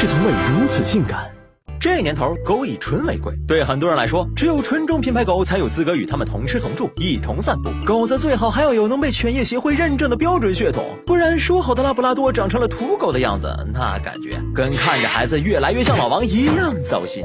是从未如此性感。这年头，狗以纯为贵，对很多人来说，只有纯种品牌狗才有资格与它们同吃同住，一同散步。狗子最好还要有能被犬业协会认证的标准血统，不然说好的拉布拉多长成了土狗的样子，那感觉跟看着孩子越来越像老王一样糟心。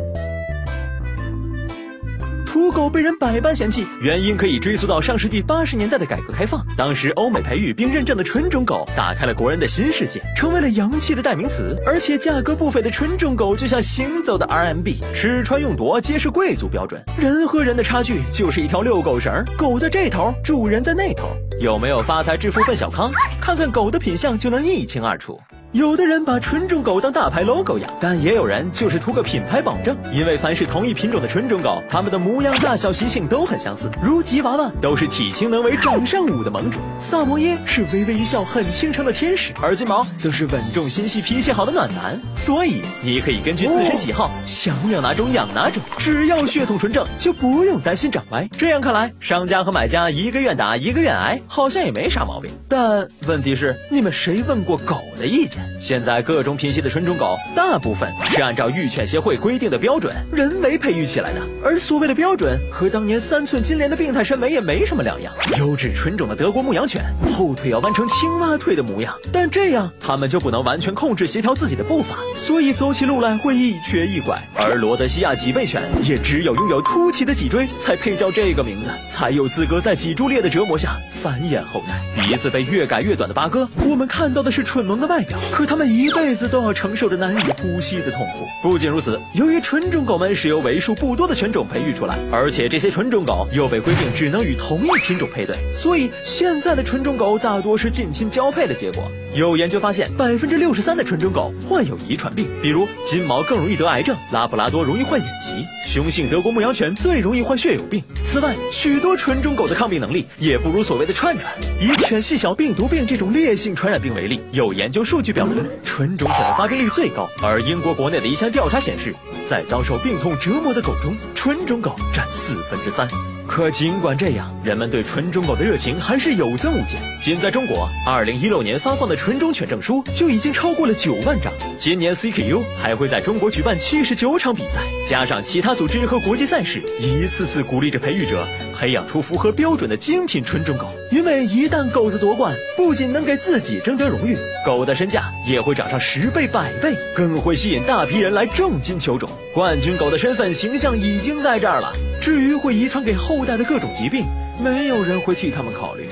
土狗被人百般嫌弃，原因可以追溯到上世纪八十年代的改革开放。当时欧美培育并认证的纯种狗打开了国人的新世界，成为了洋气的代名词。而且价格不菲的纯种狗就像行走的 RMB，吃穿用度皆是贵族标准。人和人的差距就是一条遛狗绳，狗在这头，主人在那头。有没有发财致富奔小康？看看狗的品相就能一清二楚。有的人把纯种狗当大牌 logo 养，但也有人就是图个品牌保证。因为凡是同一品种的纯种狗，它们的模样、大小、习性都很相似。如吉娃娃都是体型能为掌上舞的盟主，萨摩耶是微微一笑很倾城的天使，而金毛则是稳重心细、脾气好的暖男。所以你可以根据自身喜好，想养哪种养哪种，只要血统纯正，就不用担心长歪。这样看来，商家和买家一个愿打，一个愿挨，好像也没啥毛病。但问题是，你们谁问过狗的意见？现在各种品系的纯种狗，大部分是按照育犬协会规定的标准人为培育起来的，而所谓的标准和当年三寸金莲的病态审美也没什么两样。优质纯种的德国牧羊犬，后腿要弯成青蛙腿的模样，但这样它们就不能完全控制协调自己的步伐，所以走起路来会一瘸一拐。而罗德西亚脊背犬也只有拥有凸起的脊椎，才配叫这个名字，才有资格在脊柱裂的折磨下繁衍后代。鼻子被越改越短的八哥，我们看到的是蠢萌的外表。可他们一辈子都要承受着难以呼吸的痛苦。不仅如此，由于纯种狗们是由为数不多的犬种培育出来，而且这些纯种狗又被规定只能与同一品种配对，所以现在的纯种狗大多是近亲交配的结果。有研究发现，百分之六十三的纯种狗患有遗传病，比如金毛更容易得癌症，拉布拉多容易患眼疾，雄性德国牧羊犬最容易患血友病。此外，许多纯种狗的抗病能力也不如所谓的串串。以犬细小病毒病这种烈性传染病为例，有研究数据表明。纯种犬的发病率最高，而英国国内的一项调查显示，在遭受病痛折磨的狗中，纯种狗占四分之三。可尽管这样，人们对纯种狗的热情还是有增无减。仅在中国，二零一六年发放的纯种犬证书就已经超过了九万张。今年 CKU 还会在中国举办七十九场比赛，加上其他组织和国际赛事，一次次鼓励着培育者培养出符合标准的精品纯种狗。因为一旦狗子夺冠，不仅能给自己争得荣誉，狗的身价也会涨上十倍、百倍，更会吸引大批人来重金求种。冠军狗的身份形象已经在这儿了。至于会遗传给后代的各种疾病，没有人会替他们考虑。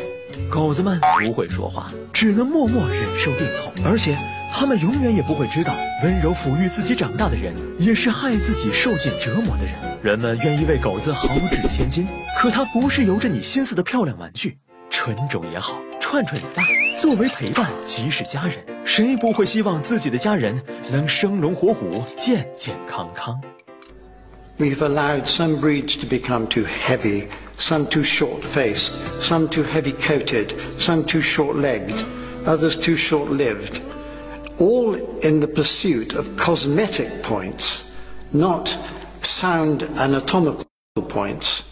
狗子们不会说话，只能默默忍受病痛，而且他们永远也不会知道，温柔抚育自己长大的人，也是害自己受尽折磨的人。人们愿意为狗子豪掷千金，可它不是由着你心思的漂亮玩具。纯种也好，串串也罢，作为陪伴，即是家人，谁不会希望自己的家人能生龙活虎、健健康康？We've allowed some breeds to become too heavy, some too short-faced, some too heavy-coated, some too short-legged, others too short-lived, all in the pursuit of cosmetic points, not sound anatomical points.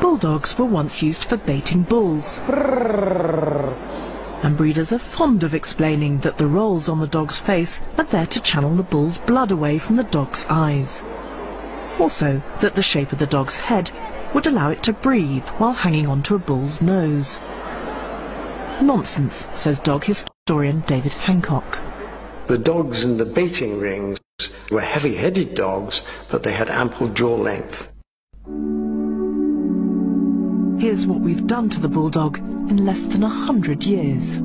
Bulldogs were once used for baiting bulls and breeders are fond of explaining that the rolls on the dog's face are there to channel the bull's blood away from the dog's eyes. Also, that the shape of the dog's head would allow it to breathe while hanging onto a bull's nose. Nonsense, says dog historian David Hancock. The dogs in the baiting rings were heavy-headed dogs, but they had ample jaw length. Here's what we've done to the bulldog in less than a hundred years.